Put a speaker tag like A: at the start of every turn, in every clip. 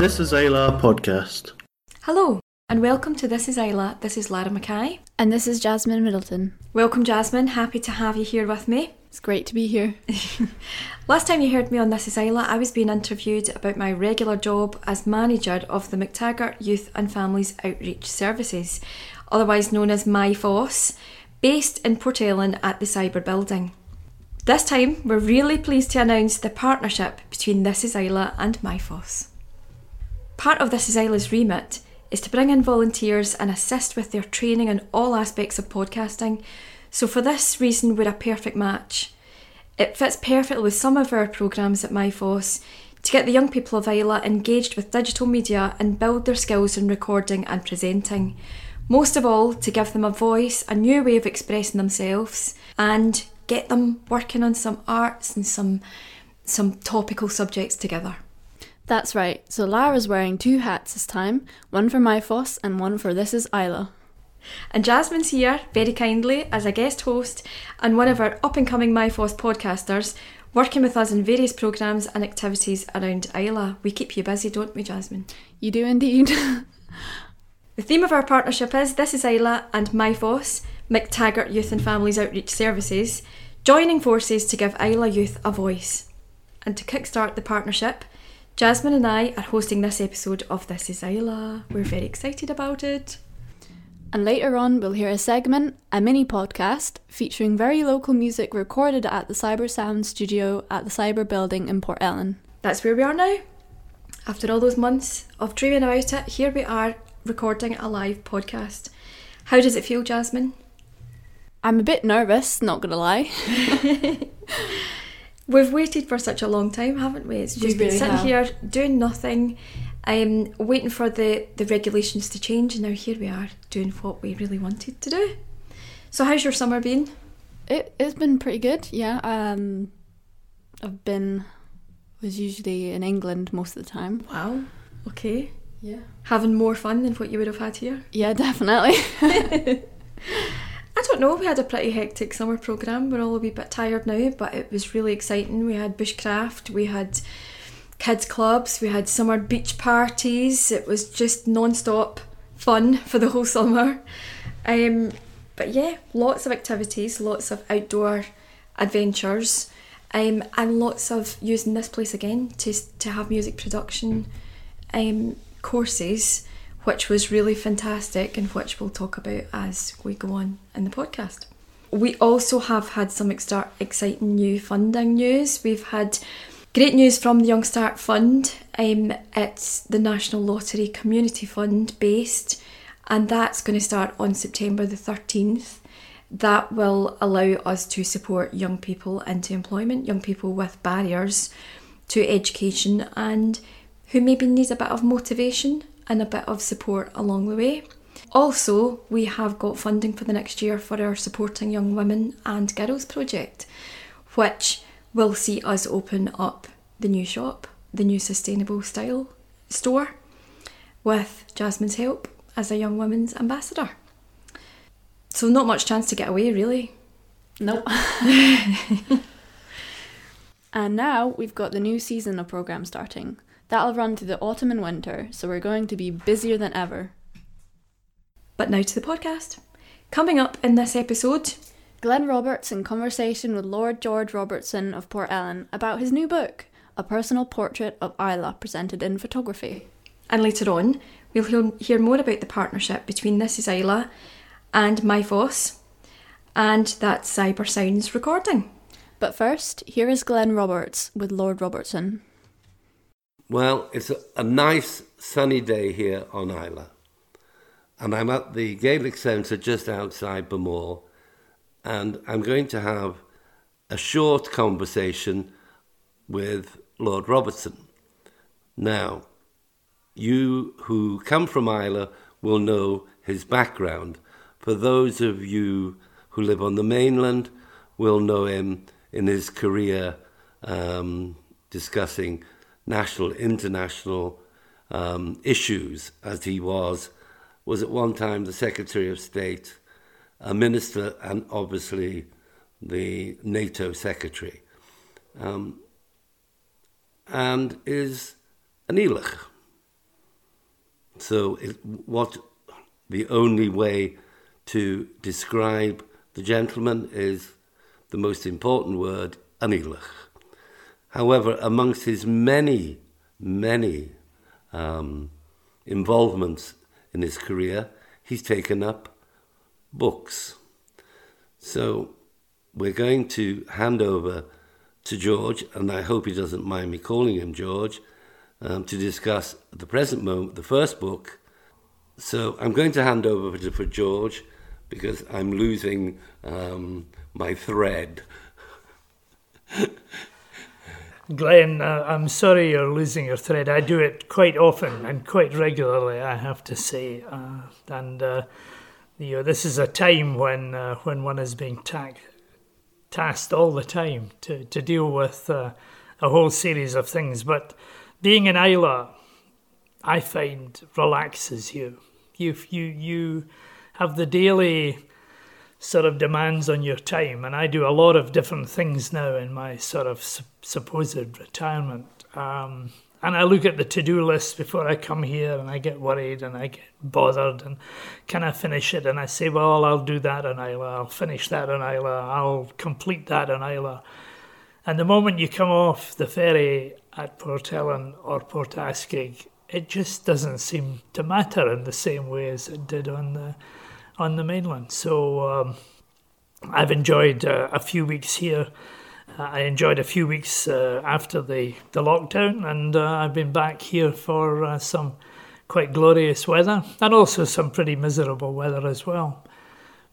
A: This is Islay podcast.
B: Hello, and welcome to This is Islay. This is Lara Mackay.
C: And this is Jasmine Middleton.
B: Welcome, Jasmine. Happy to have you here with me.
C: It's great to be here.
B: Last time you heard me on This is Islay, I was being interviewed about my regular job as manager of the McTaggart Youth and Families Outreach Services, otherwise known as MyFOS, based in Port Ellen at the Cyber Building. This time, we're really pleased to announce the partnership between This is Islay and MyFOS. Part of This is Islay's remit is to bring in volunteers and assist with their training in all aspects of podcasting, so for this reason, we're a perfect match. It fits perfectly with some of our programmes at MyFOS to get the young people of Islay engaged with digital media and build their skills in recording and presenting. Most of all, to give them a voice, a new way of expressing themselves, and get them working on some arts and some some topical subjects together.
C: That's right. So Lara's wearing two hats this time, one for MyFOS and one for This is Islay.
B: And Jasmine's here, very kindly, as a guest host and one of our up and coming MyFOS podcasters, working with us in various programmes and activities around Islay. We keep you busy, don't we, Jasmine?
C: You do indeed.
B: the theme of our partnership is This is Islay and MyFOS, McTaggart Youth and Families Outreach Services, joining forces to give Islay youth a voice. And to kickstart the partnership, Jasmine and I are hosting this episode of This is Islay. We're very excited about it.
C: And later on, we'll hear a segment, a mini podcast, featuring very local music recorded at the Cyber Sound studio at the Cyber Building in Port Ellen.
B: That's where we are now. After all those months of dreaming about it, here we are recording a live podcast. How does it feel, Jasmine?
C: I'm a bit nervous, not gonna lie.
B: We've waited for such a long time, haven't we? It's just
C: We
B: been sitting
C: have.
B: here doing nothing, um, waiting for the, the regulations to change, and now here we are doing what we really wanted to do. So, how's your summer been?
C: It, it's been pretty good, yeah. Um, I've been, was usually in England most of the time.
B: Wow. Okay.
C: Yeah.
B: Having more fun than what you would have had here?
C: Yeah, definitely.
B: I don't know. We had a pretty hectic summer programme. We're all a wee bit tired now, but it was really exciting. We had bushcraft, we had kids clubs, we had summer beach parties. It was just non-stop fun for the whole summer. Um, but yeah, lots of activities, lots of outdoor adventures, um, and lots of using this place again to to have music production um, courses, which was really fantastic and which we'll talk about as we go on in the podcast. We also have had some exciting new funding news. We've had great news from the Young Start Fund. Um, it's the National Lottery Community Fund based, and that's going to start on September the 13th. That will allow us to support young people into employment, young people with barriers to education and who maybe need a bit of motivation and a bit of support along the way. Also, we have got funding for the next year for our Supporting Young Women and Girls project, which will see us open up the new shop, the new sustainable style store, with Jasmine's help as a young women's ambassador. So, not much chance to get away, really.
C: Nope. and now we've got the new season of programme starting. That'll run through the autumn and winter, so we're going to be busier than ever.
B: But now to the podcast. Coming up in this episode,
C: Glenn Roberts in conversation with Lord George Robertson of Port Ellen about his new book, A Personal Portrait of Islay presented in photography.
B: and later on, we'll hear, more about the partnership between This Is Islay and MyFOS, and that Cyber Sounds recording.
C: But first, here is Glenn Roberts with Lord Robertson.
D: Well, it's a, a nice sunny day here on Islay. And I'm at the Gaelic Centre just outside Bowmore. And I'm going to have a short conversation with Lord Robertson. Now, you who come from Islay will know his background. For those of you who live on the mainland, will know him in his career um, discussing national, international um, issues, as he was was at one time the Secretary of State, a minister, and obviously the NATO Secretary, um, and is an Ileach. So, it, what the only way to describe the gentleman is the most important word, an anilach. However, amongst his many, many um, involvements in his career, he's taken up books. So we're going to hand over to George, and I hope he doesn't mind me calling him George, um, to discuss at the present moment the first book. So I'm going to hand over to, for George because I'm losing um, my thread.
E: Glenn, uh, I'm sorry you're losing your thread. I do it quite often and quite regularly, I have to say. Uh, and uh, you know, this is a time when uh, when one is being ta- tasked all the time to, to deal with uh, a whole series of things. But being in Islay, I find relaxes you. You you you have the daily sort of demands on your time. And I do a lot of different things now in my sort of su- supposed retirement. Um, and I look at the to do list before I come here and I get worried and I get bothered and can I finish it? And I say, well, I'll do that on Islay, I'll finish that on Islay, I'll complete that on Islay. And the moment you come off the ferry at Port Ellen or Port Askaig, it just doesn't seem to matter in the same way as it did on the on the mainland. So um, I've enjoyed uh, a few weeks here. Uh, I enjoyed a few weeks uh, after the, the lockdown, and uh, I've been back here for uh, some quite glorious weather and also some pretty miserable weather as well.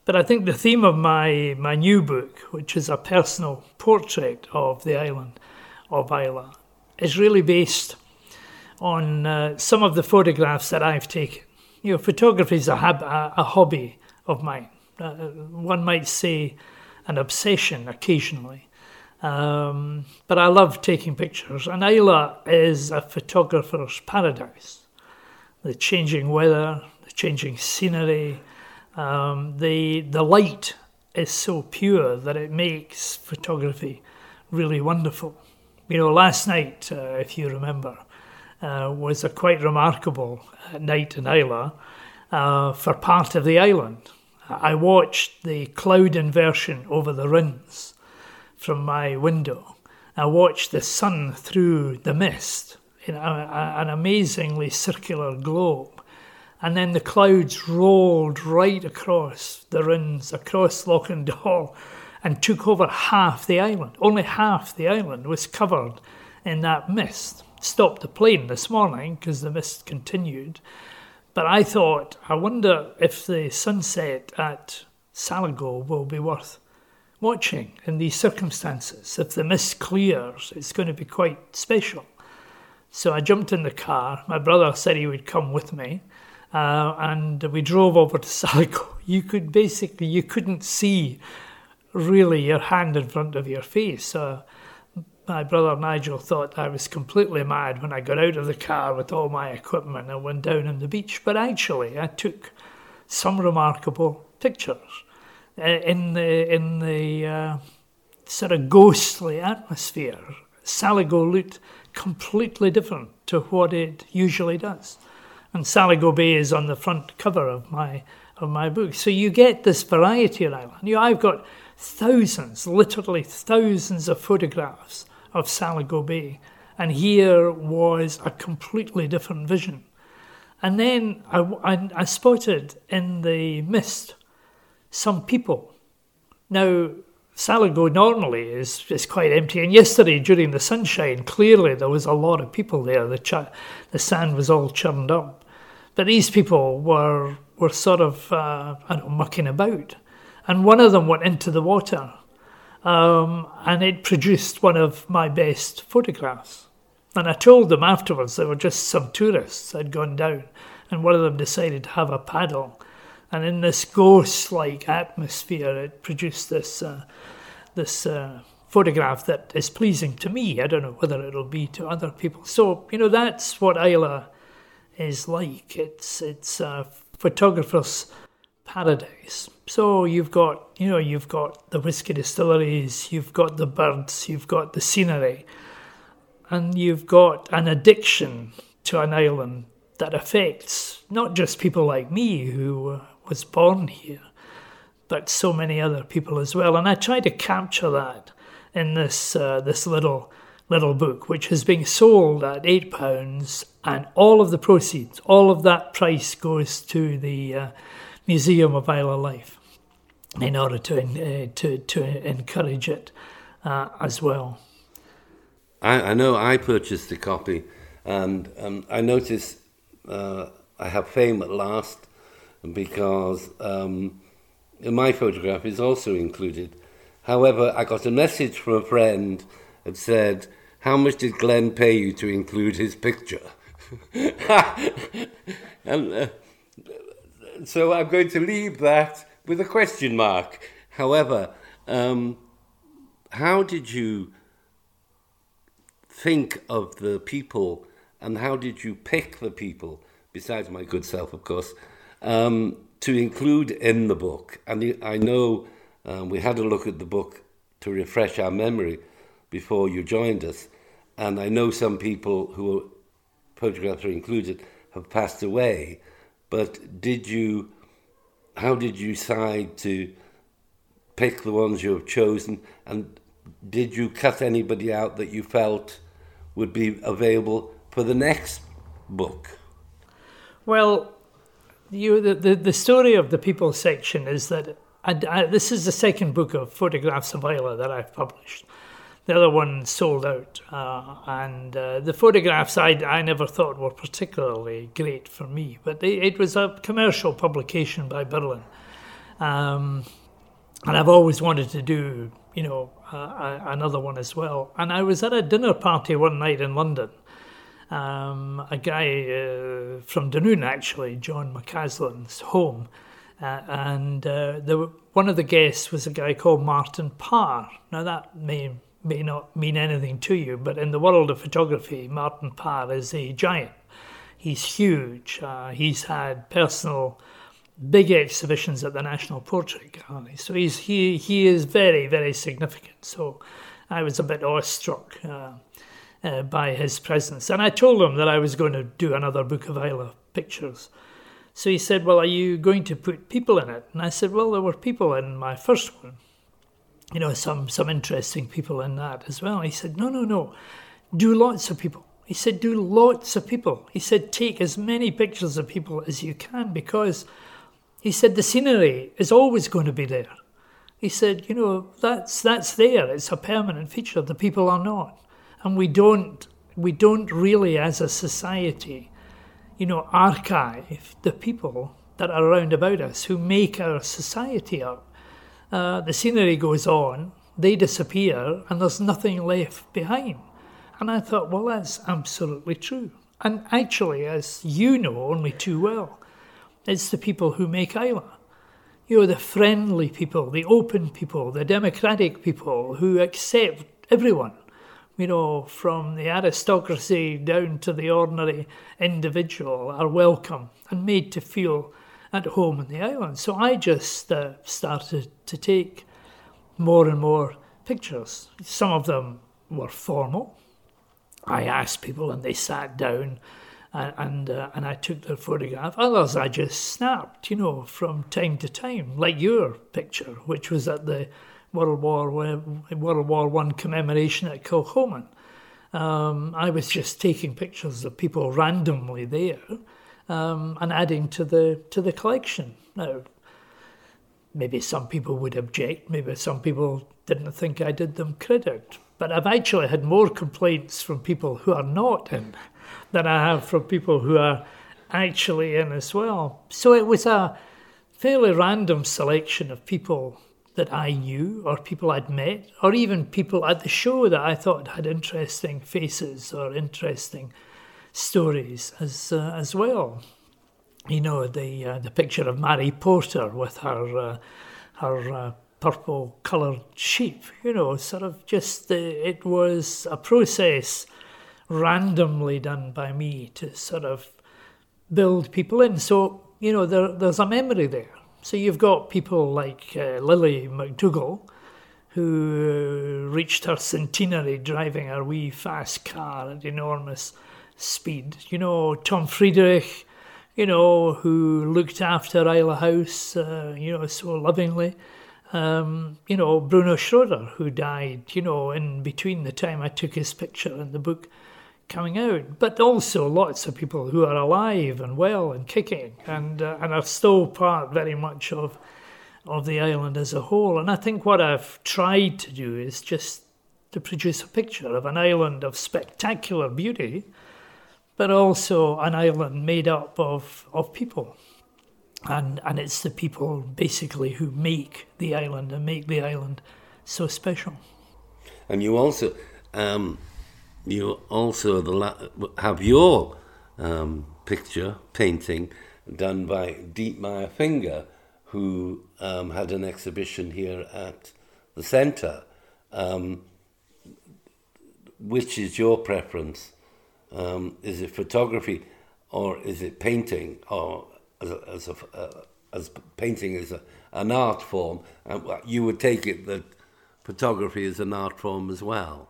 E: But I think the theme of my, my new book, which is a personal portrait of the island of Islay, is really based on uh, some of the photographs that I've taken you know, photography is a, hab- a, a hobby of mine. Uh, one might say an obsession occasionally. Um, but I love taking pictures, and Islay is a photographer's paradise. The changing weather, the changing scenery, um, the the light is so pure that it makes photography really wonderful. You know, last night, uh, if you remember, uh, was a quite remarkable night in Islay uh, for part of the island. I watched the cloud inversion over the Rins from my window. I watched the sun through the mist in a, a, an amazingly circular globe. And then the clouds rolled right across the Rins, across Loch and Loch Indaal, and took over half the island. Only half the island was covered in that mist stopped the plane this morning because the mist continued. But I thought, I wonder if the sunset at Saligo will be worth watching in these circumstances. If the mist clears, it's going to be quite special. So I jumped in the car. My brother said he would come with me. Uh, and we drove over to Saligo. You could basically, you couldn't see really your hand in front of your face. Uh, my brother Nigel thought I was completely mad when I got out of the car with all my equipment and went down on the beach. But actually, I took some remarkable pictures uh, in the in the uh, sort of ghostly atmosphere. Saligo looked completely different to what it usually does, and Saligo Bay is on the front cover of my of my book. So you get this variety island. You know, I've got thousands, literally thousands of photographs of Saligo Bay. And here was a completely different vision. And then I, I, I spotted in the mist some people. Now, Saligo normally is, is quite empty, and yesterday during the sunshine, clearly there was a lot of people there. The, ch- the sand was all churned up. But these people were, were sort of uh, know, mucking about. And one of them went into the water um, and it produced one of my best photographs. And I told them afterwards they were just some tourists had gone down, and one of them decided to have a paddle. And in this ghost-like atmosphere, it produced this uh, this uh, photograph that is pleasing to me. I don't know whether it'll be to other people. So you know, that's what Islay is like. It's it's a photographer's paradise. So you've got, you know, you've got the whiskey distilleries, you've got the birds, you've got the scenery, and you've got an addiction to an island that affects not just people like me who was born here, but so many other people as well. And I try to capture that in this uh, this little little book, which is being sold at eight pounds, and all of the proceeds, all of that price goes to the uh, Museum of Islay Life in order to uh, to to encourage it uh, as well.
D: I, I, know I purchased a copy, and um, I noticed uh, I have fame at last because um, my photograph is also included. However, I got a message from a friend that said, "How much did Glenn pay you to include his picture?" and uh, so I'm going to leave that with a question mark. However, um, how did you think of the people and how did you pick the people, besides my good self, of course, um, to include in the book? And I know um, we had a look at the book to refresh our memory before you joined us, and I know some people who photographs are included have passed away. But did you, how did you decide to pick the ones you have chosen? And did you cut anybody out that you felt would be available for the next book?
E: Well, you, the, the, the story of the people section is that I, I, uh, this is the second book of photographs of Islay that I've published the other one sold out. Uh, and uh, the photographs I, I never thought were particularly great for me, but they, it was a commercial publication by Birlinn. Um, and I've always wanted to do, you know, uh, another one as well. And I was at a dinner party one night in London. Um, a guy uh, from Dunoon, actually, John McCaslin's home. Uh, and uh, one of the guests was a guy called Martin Parr. Now, that may may not mean anything to you, but in the world of photography, Martin Parr is a giant. He's huge. Uh, he's had personal big exhibitions at the National Portrait Gallery. So he's he he is very very significant. So I was a bit awestruck uh, uh, by his presence, and I told him that I was going to do another book of Islay pictures. So he said, "Well, are you going to put people in it?" And I said, "Well, there were people in my first one." You know, some some interesting people in that as well. He said, no, no, no, do lots of people. He said, do lots of people. He said, take as many pictures of people as you can because he said the scenery is always going to be there. He said, you know, that's that's there. It's a permanent feature. The people are not, and we don't we don't really, as a society, you know, archive the people that are around about us who make our society up uh, the scenery goes on, they disappear, and there's nothing left behind. And I thought, well, that's absolutely true. And actually, as you know only too well, it's the people who make Islay. You know, the friendly people, the open people, the democratic people who accept everyone, you know, from the aristocracy down to the ordinary individual, are welcome and made to feel at home in the island. So I just uh, started to take more and more pictures. Some of them were formal. I asked people and they sat down and and, uh, and I took their photograph. Others I just snapped, you know, from time to time, like your picture, which was at the World War World War One commemoration at Kilchoman. Um, I was just taking pictures of people randomly there um, and adding to the to the collection. Now, maybe some people would object. Maybe some people didn't think I did them credit. But I've actually had more complaints from people who are not in than I have from people who are actually in as well. So it was a fairly random selection of people that I knew or people I'd met or even people at the show that I thought had interesting faces or interesting stories as uh, as well. You know the uh, the picture of Mary Porter with her uh, her uh, purple coloured sheep. You know, sort of just it was a process randomly done by me to sort of build people in. So you know there there's a memory there. So you've got people like uh, Lily McDougall who reached her centenary driving her wee fast car at enormous speed. You know, Tom Friedrich, you know, who looked after Islay House, uh, you know, so lovingly. Um, you know, Bruno Schroder, who died, you know, in between the time I took his picture and the book coming out, but also lots of people who are alive and well and kicking and uh, and are still part very much of of the island as a whole. And I think what I've tried to do is just to produce a picture of an island of spectacular beauty, but also an island made up of, of people. And, and it's the people basically who make the island and make the island so special.
D: And you also, um, you also the have your um, picture painting done by Dietmar Finger, who um, had an exhibition here at the centre. Um, which is your preference? Um, is it photography or is it painting or as a, as, a, uh, as painting is a, an art form? And you would take it that photography is an art form as well.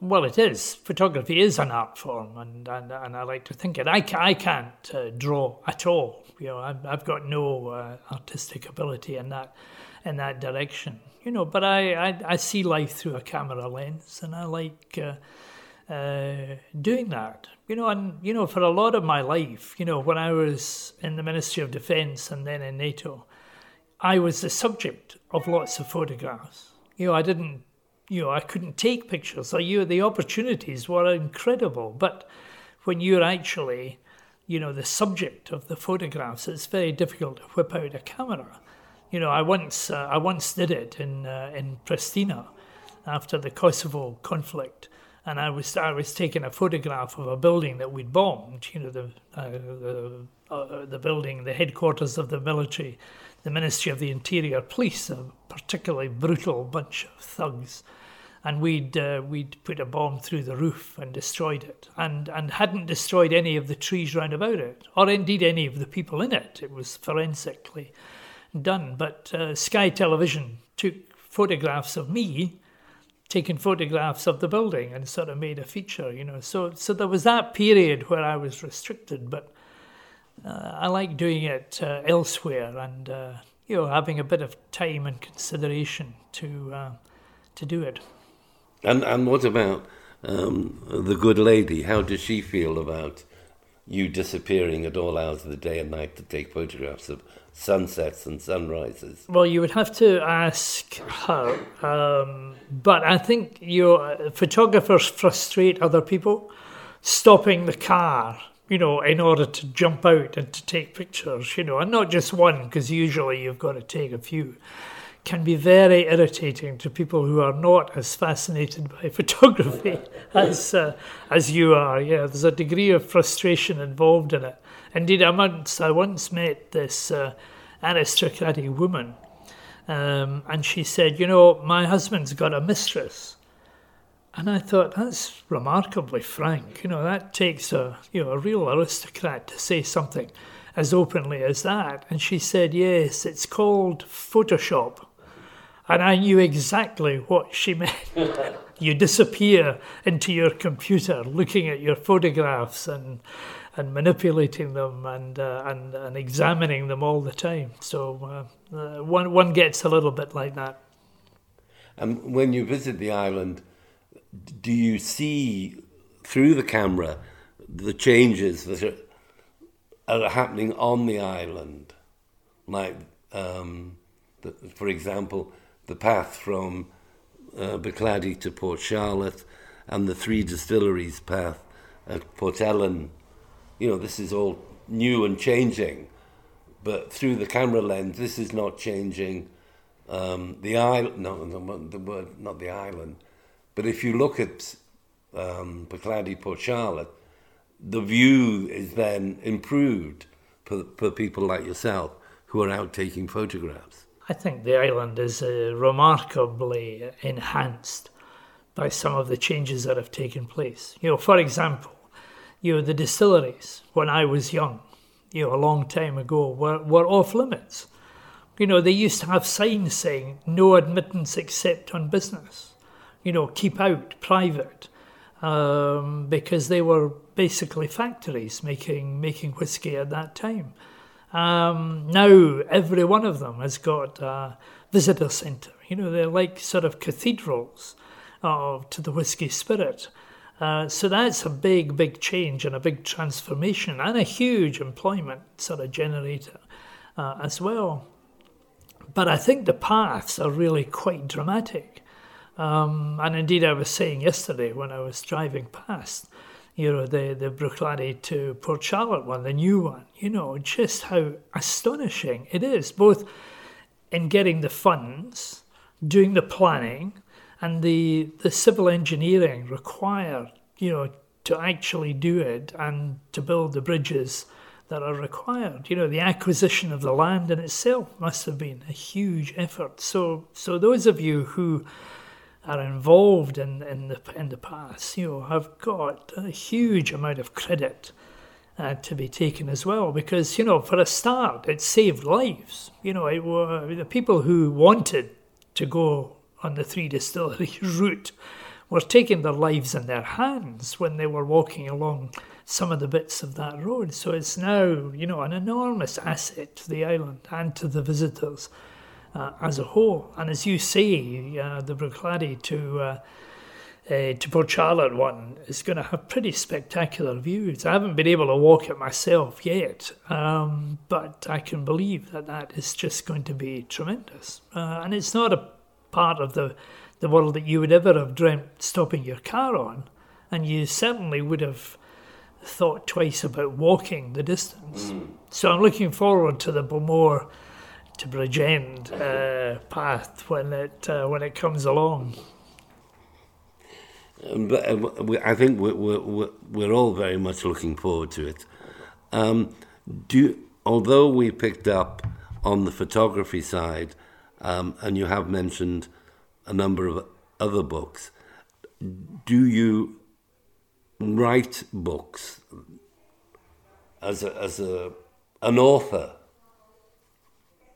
E: Well, it is. Photography is an art form, and, and, and I like to think it. I, I can't uh, draw at all. You know, I've, I've got no uh, artistic ability in that in that direction. You know, but I, I, I see life through a camera lens, and I like uh, uh, doing that. You know, and you know, for a lot of my life, you know, when I was in the Ministry of Defence and then in NATO, I was the subject of lots of photographs. You know, I didn't you know, I couldn't take pictures. So you, the opportunities were incredible. But when you're actually, you know, the subject of the photographs, it's very difficult to whip out a camera. You know, I once, uh, I once did it in uh, in Pristina after the Kosovo conflict, and I was I was taking a photograph of a building that we'd bombed. You know, the uh, the, uh, the building, the headquarters of the military, the Ministry of the Interior Police, a particularly brutal bunch of thugs and we'd uh, we'd put a bomb through the roof and destroyed it, and and hadn't destroyed any of the trees round about it, or indeed any of the people in it. It was forensically done. But uh, Sky Television took photographs of me, taking photographs of the building, and sort of made a feature. You know, so so there was that period where I was restricted, but uh, I like doing it uh, elsewhere, and uh, you know having a bit of time and consideration to uh, to do it.
D: And and what about um, the good lady? How does she feel about you disappearing at all hours of the day and night to take photographs of sunsets and sunrises?
E: Well, you would have to ask her. Um, but I think your photographers frustrate other people, stopping the car, you know, in order to jump out and to take pictures, you know, and not just one, because usually you've got to take a few can be very irritating to people who are not as fascinated by photography as uh, as you are. Yeah, there's a degree of frustration involved in it. Indeed, I once I once met this uh, aristocratic woman, um, and she said, "You know, my husband's got a mistress." And I thought that's remarkably frank. You know, that takes a you know a real aristocrat to say something as openly as that. And she said, "Yes, it's called Photoshop." and I knew exactly what she meant. you disappear into your computer looking at your photographs and and manipulating them and uh, and and examining them all the time. So uh, uh, one one gets a little bit like that.
D: And when you visit the island, do you see through the camera the changes that are, are happening on the island, like, um, for example? the path from uh, Bruichladdich to Port Charlotte and the three distilleries path at Port Ellen. You know, this is all new and changing, but through the camera lens, this is not changing. Um, the island, no, the word, not the island, but if you look at um, Bruichladdich, Port Charlotte, the view is then improved for, for people like yourself who are out taking photographs.
E: I think the island is uh, remarkably enhanced by some of the changes that have taken place. You know, for example, you know, the distilleries, when I was young, you know, a long time ago, were, were off limits. You know, they used to have signs saying no admittance except on business, you know, keep out, private, um, because they were basically factories making making whiskey at that time. Um, now every one of them has got a visitor centre. You know, they're like sort of cathedrals uh, to the whiskey spirit. Uh, so that's a big, big change and a big transformation and a huge employment sort of generator uh, as well. But I think the paths are really quite dramatic. Um, and indeed, I was saying yesterday when I was driving past, you know, the, the Bruichladdich to Port Charlotte one, the new one, you know, just how astonishing it is, both in getting the funds, doing the planning, and the, the civil engineering required, you know, to actually do it and to build the bridges that are required. You know, the acquisition of the land in itself must have been a huge effort. So, so those of you who are involved in, in the in the past, you know, have got a huge amount of credit uh, to be taken as well, because you know, for a start, it saved lives. You know, it were the people who wanted to go on the three distillery route were taking their lives in their hands when they were walking along some of the bits of that road. So it's now, you know, an enormous asset to the island and to the visitors uh, as a whole. And as you say, uh, the Bruichladdich to uh, uh, to Port Charlotte one is going to have pretty spectacular views. I haven't been able to walk it myself yet, um, but I can believe that that is just going to be tremendous. Uh, and it's not a part of the the world that you would ever have dreamt stopping your car on, and you certainly would have thought twice about walking the distance. Mm. So I'm looking forward to the Bowmore to Bridgend uh, path when it uh, when it comes along.
D: Um, but uh, I think we're, we're, we're all very much looking forward to it. Um, do although we picked up on the photography side, um, and you have mentioned a number of other books, do you write books as a, as a an author?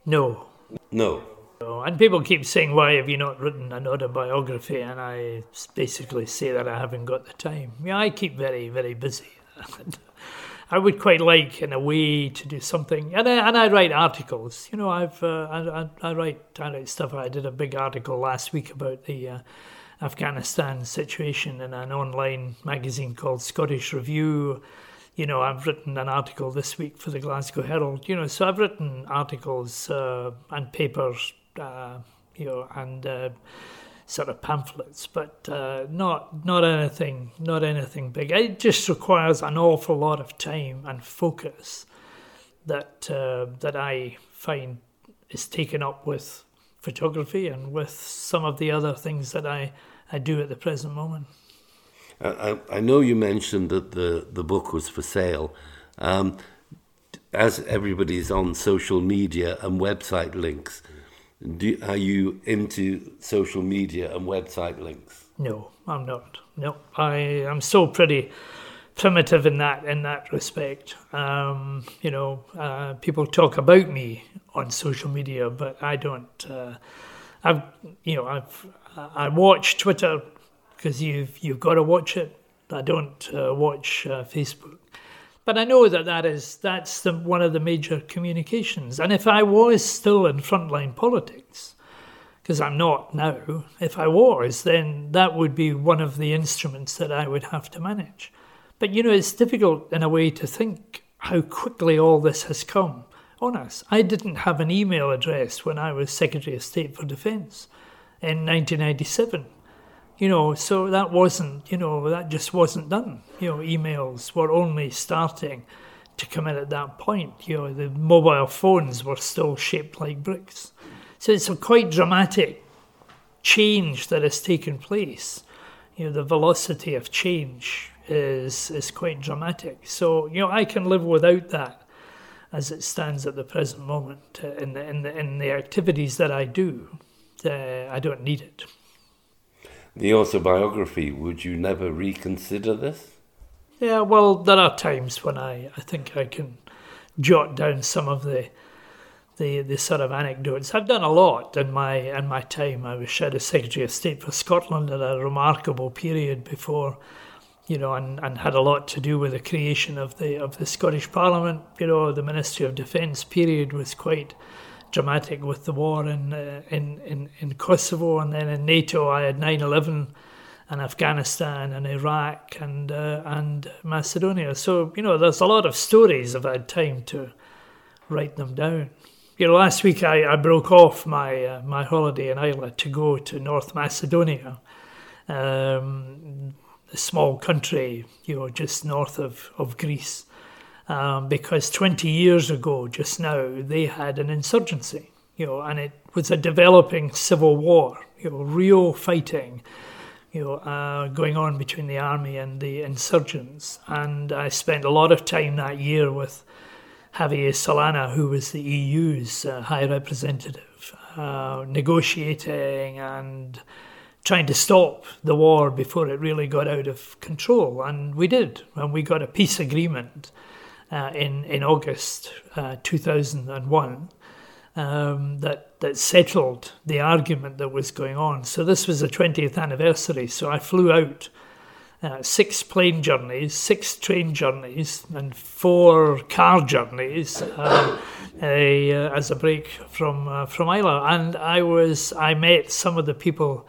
E: No.
D: No.
E: And people keep saying, "Why have you not written an autobiography?" And I basically say that I haven't got the time. Yeah, I keep very, very busy. I would quite like, in a way, to do something. And I, and I write articles. You know, I've uh, I, I, I, write I write stuff. I did a big article last week about the uh, Afghanistan situation in an online magazine called Scottish Review you know, I've written an article this week for the Glasgow Herald, you know, so I've written articles uh, and papers, uh, you know, and uh, sort of pamphlets, but uh, not not anything, not anything big. It just requires an awful lot of time and focus that uh, that I find is taken up with photography and with some of the other things that I, I do at the present moment.
D: I, I know you mentioned that the, the book was for sale. Um, as everybody's on social media and website links, do, are you into social media and website links?
E: No, I'm not. No, I am so pretty primitive in that in that respect. Um, you know, uh, people talk about me on social media, but I don't. Uh, I've you know I've I watch Twitter because you've you've got to watch it. I don't uh, watch uh, Facebook, but I know that that is that's the, one of the major communications. And if I was still in frontline politics, because I'm not now, if I was, then that would be one of the instruments that I would have to manage. But you know, it's difficult in a way to think how quickly all this has come on us. I didn't have an email address when I was Secretary of State for Defence in 1997 you know, so that wasn't, you know, that just wasn't done. You know, emails were only starting to come in at that point. You know, the mobile phones were still shaped like bricks. So it's a quite dramatic change that has taken place. You know, the velocity of change is is quite dramatic. So you know, I can live without that as it stands at the present moment in the in the in the activities that I do. Uh, I don't need it
D: the autobiography, would you never reconsider this?
E: Yeah, well, there are times when I, I think I can jot down some of the the the sort of anecdotes. I've done a lot in my in my time. I was Shadow Secretary of State for Scotland at a remarkable period before you know, and, and had a lot to do with the creation of the of the Scottish Parliament. You know, the Ministry of Defence period was quite dramatic with the war in uh, in, in in Kosovo, and then in NATO, I had 9/11 and Afghanistan and Iraq and uh, and Macedonia. So you know, there's a lot of stories. I've had time to write them down. You know, last week I, I broke off my uh, my holiday in Islay to go to North Macedonia. Um, a small country, you know, just north of, of Greece, um, because 20 years ago, just now, they had an insurgency, you know, and it was a developing civil war, you know, real fighting, you know, uh, going on between the army and the insurgents. And I spent a lot of time that year with Javier Solana, who was the EU's uh, high representative, uh, negotiating and trying to stop the war before it really got out of control. And we did, and we got a peace agreement uh, in in August uh, 2001 um, that that settled the argument that was going on. So this was the 20th anniversary. So I flew out. Uh, six plane journeys, six train journeys, and four car journeys uh, a, uh, as a break from uh, from Islay. And I was I met some of the people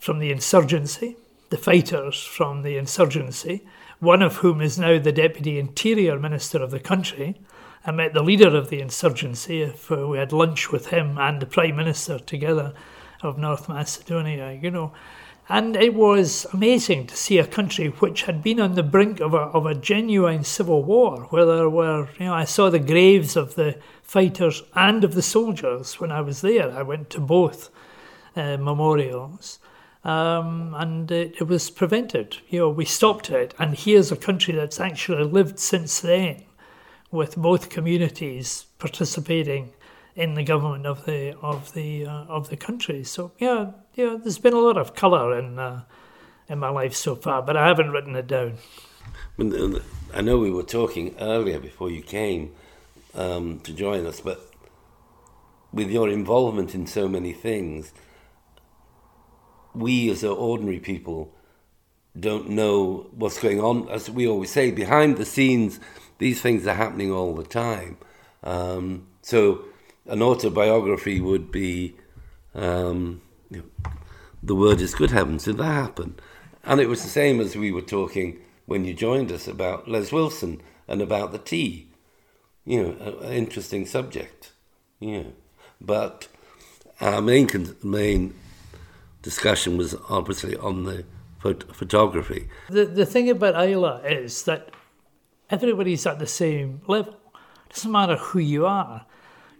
E: from the insurgency, the fighters from the insurgency, one of whom is now the Deputy Interior Minister of the country. I met the leader of the insurgency. We had lunch with him and the Prime Minister together of North Macedonia, you know. And it was amazing to see a country which had been on the brink of a, of a genuine civil war, where there were, you know, I saw the graves of the fighters and of the soldiers when I was there. I went to both uh, memorials um, and it, it, was prevented. You know, we stopped it, and here's a country that's actually lived since then, with both communities participating in the government of the of the uh, of the country. So yeah, yeah, there's been a lot of colour in uh, in my life so far, but I haven't written it down.
D: I know we were talking earlier before you came um, to join us, but with your involvement in so many things we as ordinary people don't know what's going on. As we always say, behind the scenes, these things are happening all the time. Um, so an autobiography would be, um, you know, the word is good heavens, did that happen? And it was the same as we were talking when you joined us about Les Wilson and about the tea. You know, an interesting subject. Yeah, but our main main discussion was obviously on the phot- photography.
E: The, the thing about Islay is that everybody's at the same level. It doesn't matter who you are.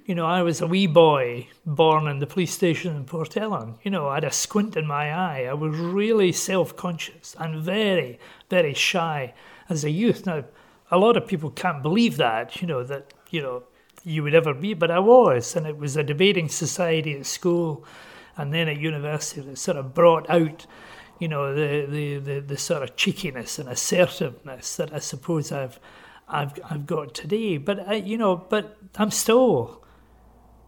E: You know, I was a wee boy born in the police station in Port Ellen. You know, I had a squint in my eye. I was really self conscious and very, very shy as a youth. Now, a lot of people can't believe that, you know, that, you know, you would ever be, but I was. And it was a debating society at school and then at university that sort of brought out you know the, the, the, the sort of cheekiness and assertiveness that I suppose I've I've I've got today. But I, you know, but I'm still,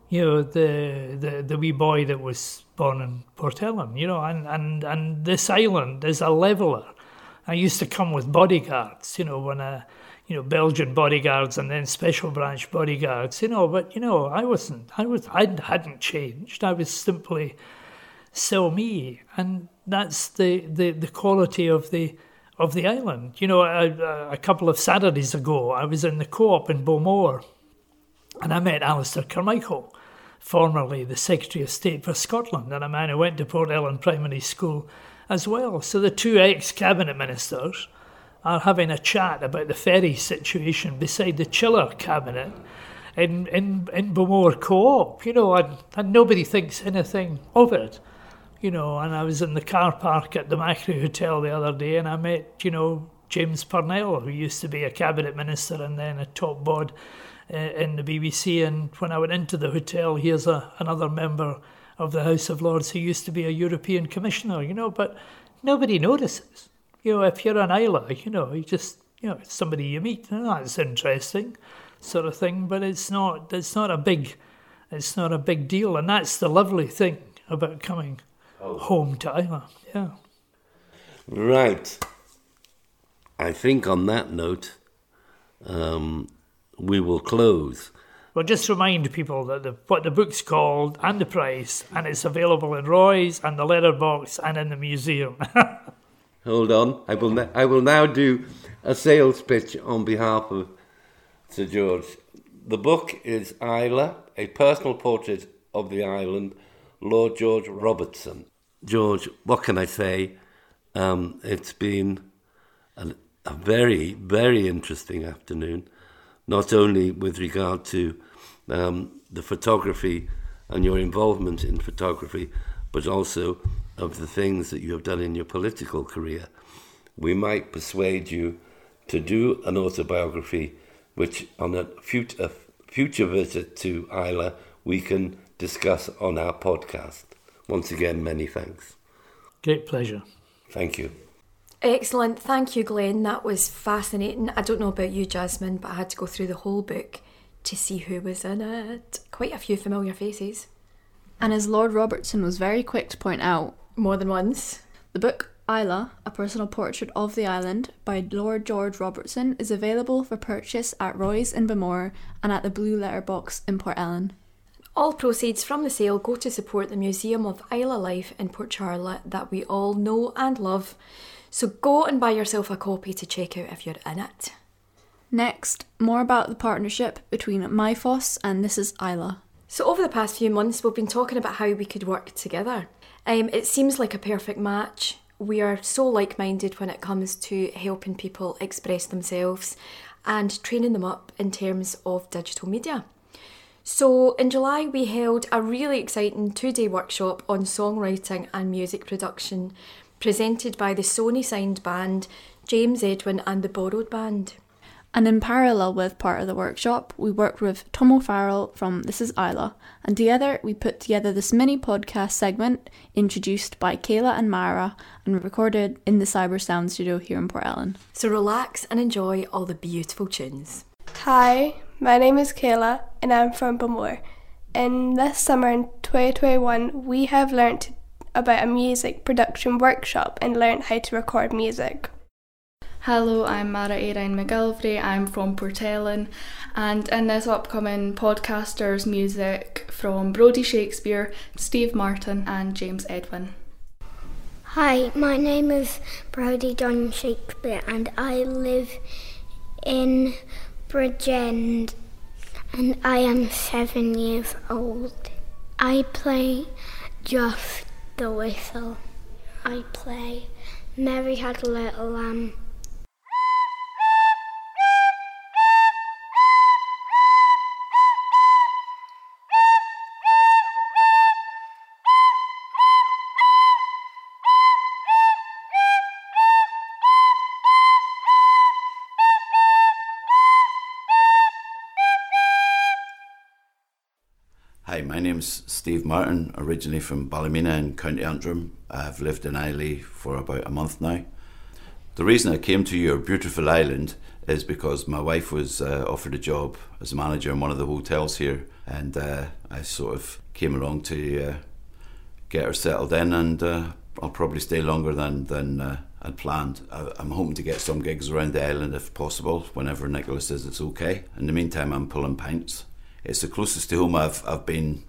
E: you know, the the the wee boy that was born in Port Ellen. You know, and and and this island is a leveler. I used to come with bodyguards. You know, when I you know, Belgian bodyguards and then special branch bodyguards, you know, but, you know, I wasn't, I was, I hadn't changed. I was simply still me. And that's the, the, the quality of the, of the island. You know, a, a couple of Saturdays ago, I was in the co-op in Bowmore and I met Alistair Carmichael, formerly the Secretary of State for Scotland and a man who went to Port Ellen Primary School as well. So the two ex-cabinet ministers are having a chat about the ferry situation beside the chiller cabinet in, in, in Bowmore Co-op, you know, and, and nobody thinks anything of it, you know, and I was in the car park at the Machrie Hotel the other day and I met, you know, James Purnell, who used to be a cabinet minister and then a top bod uh, in the BBC. And when I went into the hotel, here's a, another member of the House of Lords who used to be a European commissioner, you know, but nobody notices you know, if you're an Islay, you know, you just, you know, it's somebody you meet, and that's interesting, sort of thing. But it's not, it's not a big, it's not a big deal, and that's the lovely thing about coming oh. home to Islay. Yeah.
D: Right. I think on that note, um, we will close.
E: Well, just remind people that the, what the book's called and the price, and it's available in Roy's and the letterbox and in the museum.
D: Hold on, I will. I will now do a sales pitch on behalf of Sir George. The book is Islay, a personal portrait of the island, Lord George Robertson. George, what can I say? Um, it's been a, a very, very interesting afternoon, not only with regard to um, the photography and your involvement in photography, but also of the things that you have done in your political career. We might persuade you to do an autobiography, which on a future, future visit to Islay, we can discuss on our podcast. Once again, many thanks.
E: Great pleasure.
D: Thank you.
B: Excellent. Thank you, Glenn. That was fascinating. I don't know about you, Jasmine, but I had to go through the whole book to see who was in it. Quite a few familiar faces.
C: And as Lord Robertson was very quick to point out,
B: More than once.
C: the book Islay, A Personal Portrait of the Island by Lord George Robertson is available for purchase at Roy's in Bowmore and at the Blue Letter Box in Port Ellen.
B: All proceeds from the sale go to support the Museum of Islay Life in Port Charlotte that we all know and love. So go and buy yourself a copy to check out if you're in it.
C: Next, more about the partnership between MyFoss and This is Islay.
B: So, over the past few months, we've been talking about how we could work together. Um, it seems like a perfect match. We are so like minded when it comes to helping people express themselves and training them up in terms of digital media. So, in July, we held a really exciting two day workshop on songwriting and music production, presented by the Sony signed band, James Edwin, and the Borrowed Band.
C: And in parallel with part of the workshop, we worked with Tom O'Farrell from This is Islay, and together we put together this mini podcast segment introduced by Kayla and Mara and recorded in the Cyber Sound Studio here in Port Ellen.
B: So, relax and enjoy all the beautiful tunes.
F: Hi, my name is Kayla and I'm from Bowmore. In this summer in 2021, we have learnt about a music production workshop and learnt how to record music.
G: Hello, I'm Mara Erin McGilvray. I'm from Port Ellen, and in this upcoming podcasters music from Brody Shakespeare, Steve Martin, and James Edwin.
H: Hi, my name is Brody John Shakespeare and I live in Bridgend and I am seven years old. I play just the whistle. I play Mary Had a Little Lamb.
I: Name's Steve Martin, originally from Ballymena in County Antrim. I've lived in Islay for about a month now. The reason I came to your beautiful island is because my wife was uh, offered a job as a manager in one of the hotels here, and uh, I sort of came along to uh, get her settled in, and uh, I'll probably stay longer than than uh, I'd planned. I, I'm hoping to get some gigs around the island if possible, whenever Nicholas says it's okay. In the meantime, I'm pulling pints. It's the closest to home I've I've been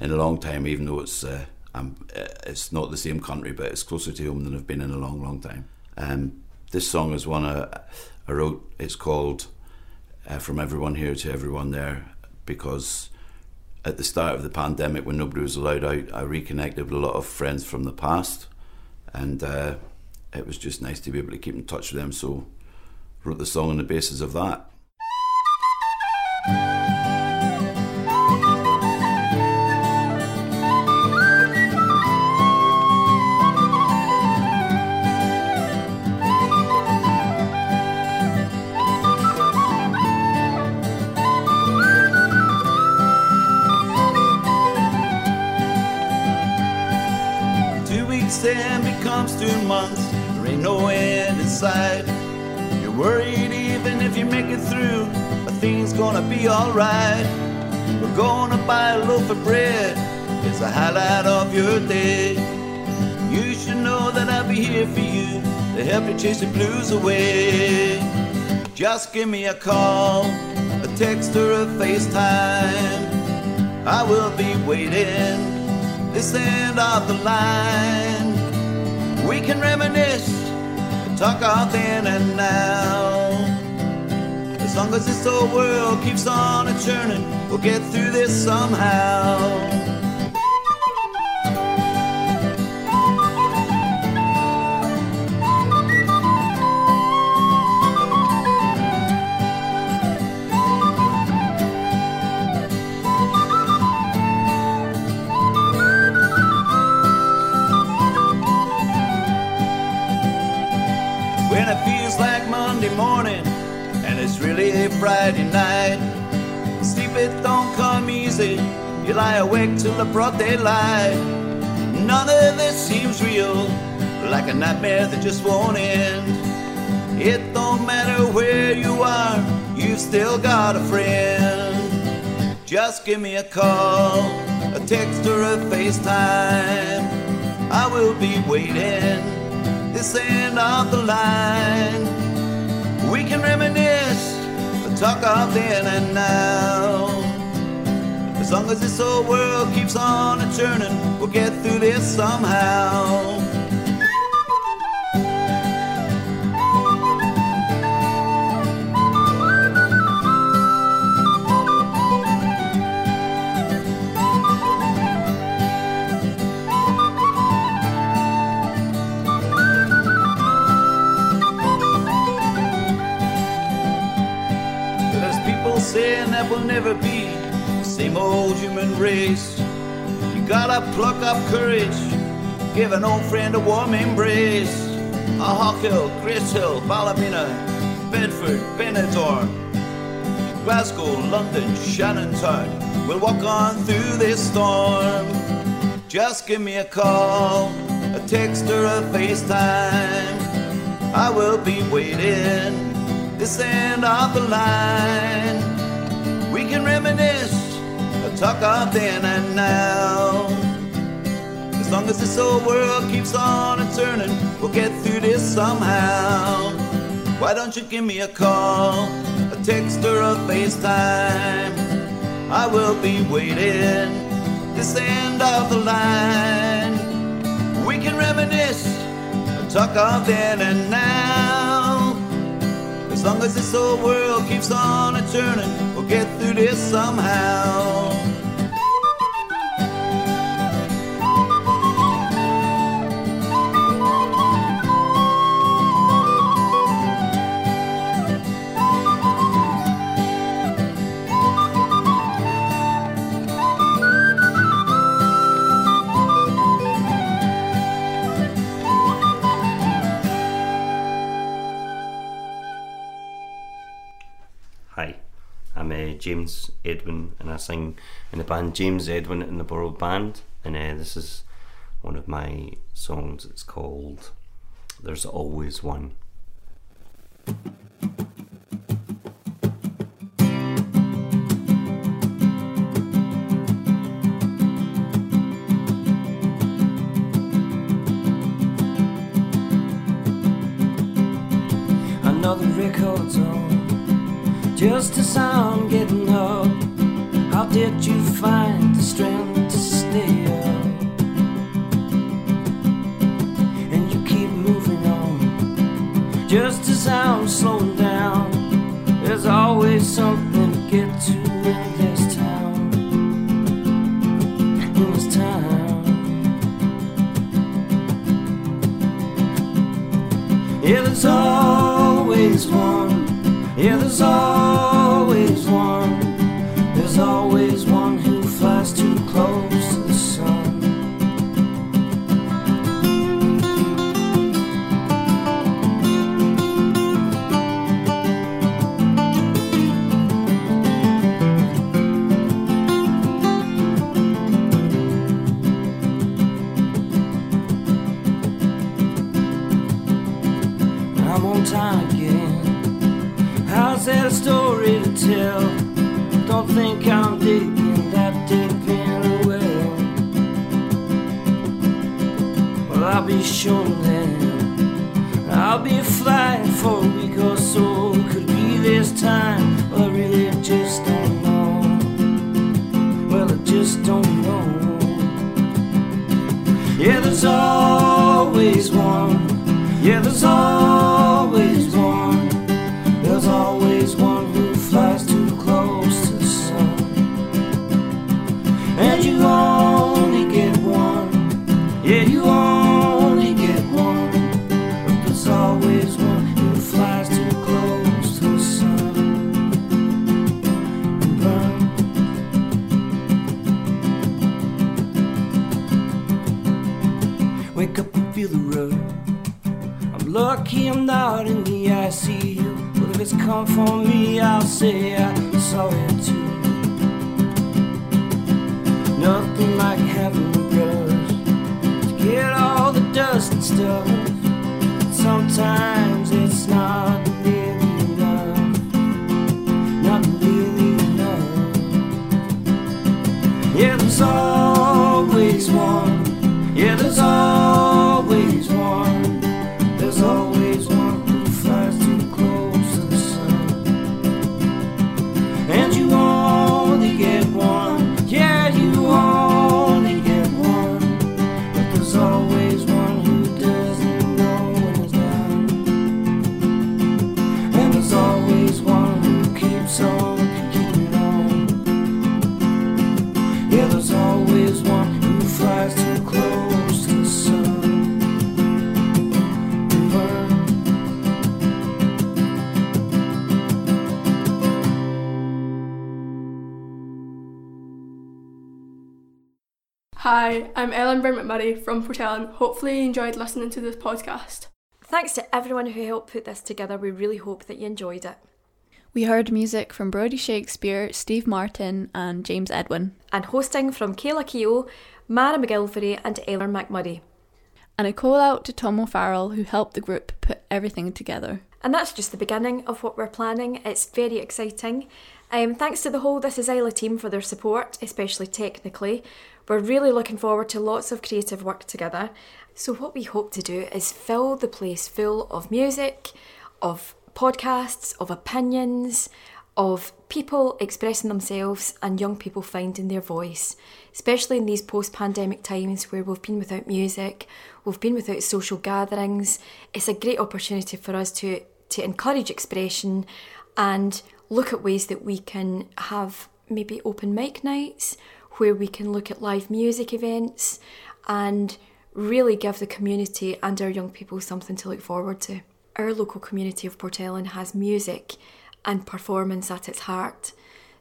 I: in a long time, even though it's uh, uh, it's not the same country, but it's closer to home than I've been in a long, long time. Um, this song is one I, I wrote. It's called uh, "From Everyone Here to Everyone There" because at the start of the pandemic, when nobody was allowed out, I reconnected with a lot of friends from the past, and uh, it was just nice to be able to keep in touch with them. So, wrote the song on the basis of that.
J: Sight. You're worried even if you make it through, but things gonna be alright. We're gonna buy a loaf of bread. It's the highlight of your day. You should know that I'll be here for you to help you chase the blues away. Just give me a call, a text, or a FaceTime. I will be waiting this end of the line. We can reminisce, of then and now. As long as this old world keeps on a churning, we'll get through this somehow. Friday night. Sleep it don't come easy. You lie awake till the broad daylight. None of this seems real, like a nightmare that just won't end. It don't matter where you are, you've still got a friend. Just give me a call, a text or a FaceTime. I will be waiting this end of the line. We can reminisce, talk of then and now. As long as this old world keeps on a churning, we'll get through this somehow. Never be the same old human race. You gotta pluck up courage, give an old friend a warm embrace. A Hawkhill, Gracehill, Ballymena, Bedford, Benidorm, Glasgow, London, Shannontown. We'll walk on through this storm. Just give me a call, a text or a FaceTime. I will be waiting this end of the line. Can reminisce, talk of then and now. As long as this old world keeps on and turning, we'll get through this somehow. Why don't you give me a call, a text or a FaceTime? I will be waiting this end of the line. We can reminisce, talk of then and now. As long as this old world keeps on a turning, get through this somehow.
K: Edwin, and I sing in the band James Edwin and the Borough Band. And uh, this is one of my songs. It's called "There's Always One."
L: Another record's on, just as I'm getting up. How did you find the strength to stay up? And you keep moving on, just as I'm slowing down. There's always something to get to in this town. In this town. Yeah, there's always one. Yeah, there's always Yeah, there's always in see you. But if it's come for me, I'll say I saw it too. Nothing like having brush to get all the dust and stuff. Sometimes
M: Hi, I'm Ellen Brent McMurray from Port Ellen. Hopefully, you enjoyed listening to this podcast.
B: Thanks to everyone who helped put this together. We really hope that you enjoyed it.
C: We heard music from Brody Shakespeare, Steve Martin, and James Edwin.
B: And hosting from Kayla Keogh, Mara McGilvery, and Eileen McMurray.
C: And a call out to Tom O'Farrell, who helped the group put everything together.
B: And that's just the beginning of what we're planning. It's very exciting. Um, thanks to the whole This Is Islay team for their support, especially technically. We're really looking forward to lots of creative work together. So, what we hope to do is fill the place full of music, of podcasts, of opinions, of people expressing themselves and young people finding their voice, especially in these post pandemic times where we've been without music, we've been without social gatherings. It's a great opportunity for us to, to encourage expression and look at ways that we can have maybe open mic nights where we can look at live music events and really give the community and our young people something to look forward to. Our local community of Port Ellen has music and performance at its heart.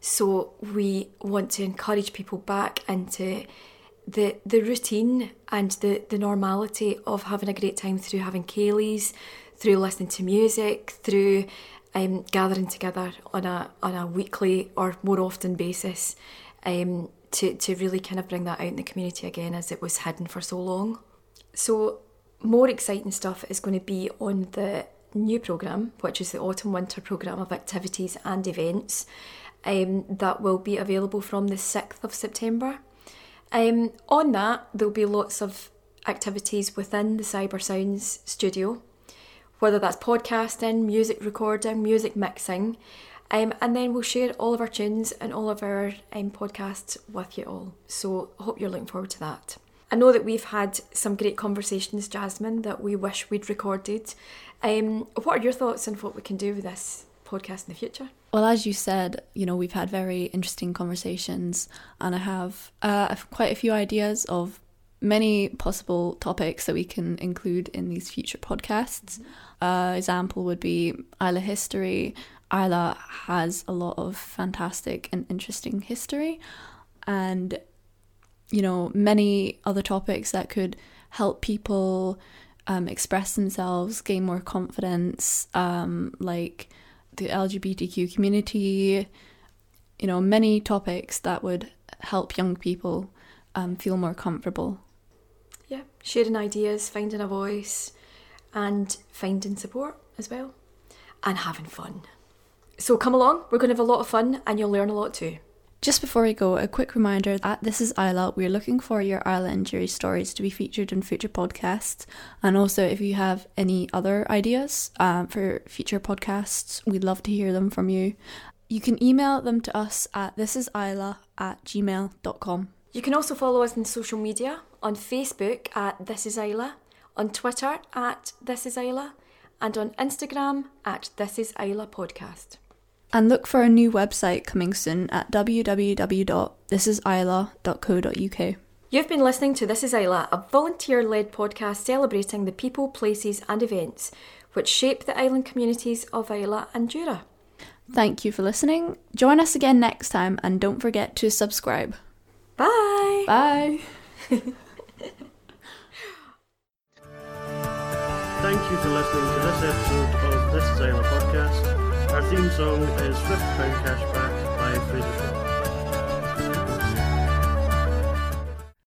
B: So we want to encourage people back into the the routine and the, the normality of having a great time through having ceilidhs, through listening to music, through um, gathering together on a on a weekly or more often basis. Um, to, to really kind of bring that out in the community again as it was hidden for so long. So, more exciting stuff is going to be on the new programme, which is the autumn winter programme of activities and events um, that will be available from the 6th of September. Um, on that, there'll be lots of activities within the Cyber Sounds studio, whether that's podcasting, music recording, music mixing. Um, and then we'll share all of our tunes and all of our um, podcasts with you all. So I hope you're looking forward to that. I know that we've had some great conversations, Jasmine, that we wish we'd recorded. Um, what are your thoughts on what we can do with this podcast in the future?
C: Well, as you said, you know, we've had very interesting conversations, and I have uh, quite a few ideas of many possible topics that we can include in these future podcasts. Uh, example would be Islay history. Islay has a lot of fantastic and interesting history, and you know, many other topics that could help people um, express themselves, gain more confidence, um, like the LGBTQ community, you know, many topics that would help young people um, feel more comfortable.
B: Yeah, sharing ideas, finding a voice, and finding support as well, and having fun. So come along, we're going to have a lot of fun and you'll learn a lot too.
C: Just before we go, a quick reminder that This is Islay. We're looking for your Islay injury stories to be featured in future podcasts. And also, if you have any other ideas um, for future podcasts, we'd love to hear them from you. You can email them to us at thisisislay at gmail.com.
B: You can also follow us on social media on Facebook at This Is Islay, on Twitter at This Is Islay, and on Instagram at This Is Islay Podcast.
C: And look for a new website coming soon at www.thisisislay.co.uk.
B: You've been listening to This Is Islay, a volunteer led podcast celebrating the people, places, and events which shape the island communities of Islay and Jura.
C: Thank you for listening. Join us again next time and don't forget to subscribe.
B: Bye.
C: Bye.
A: Thank you for listening to this episode of This Is Islay podcast. Our theme song is Fifth Pound Cashback by Shaw.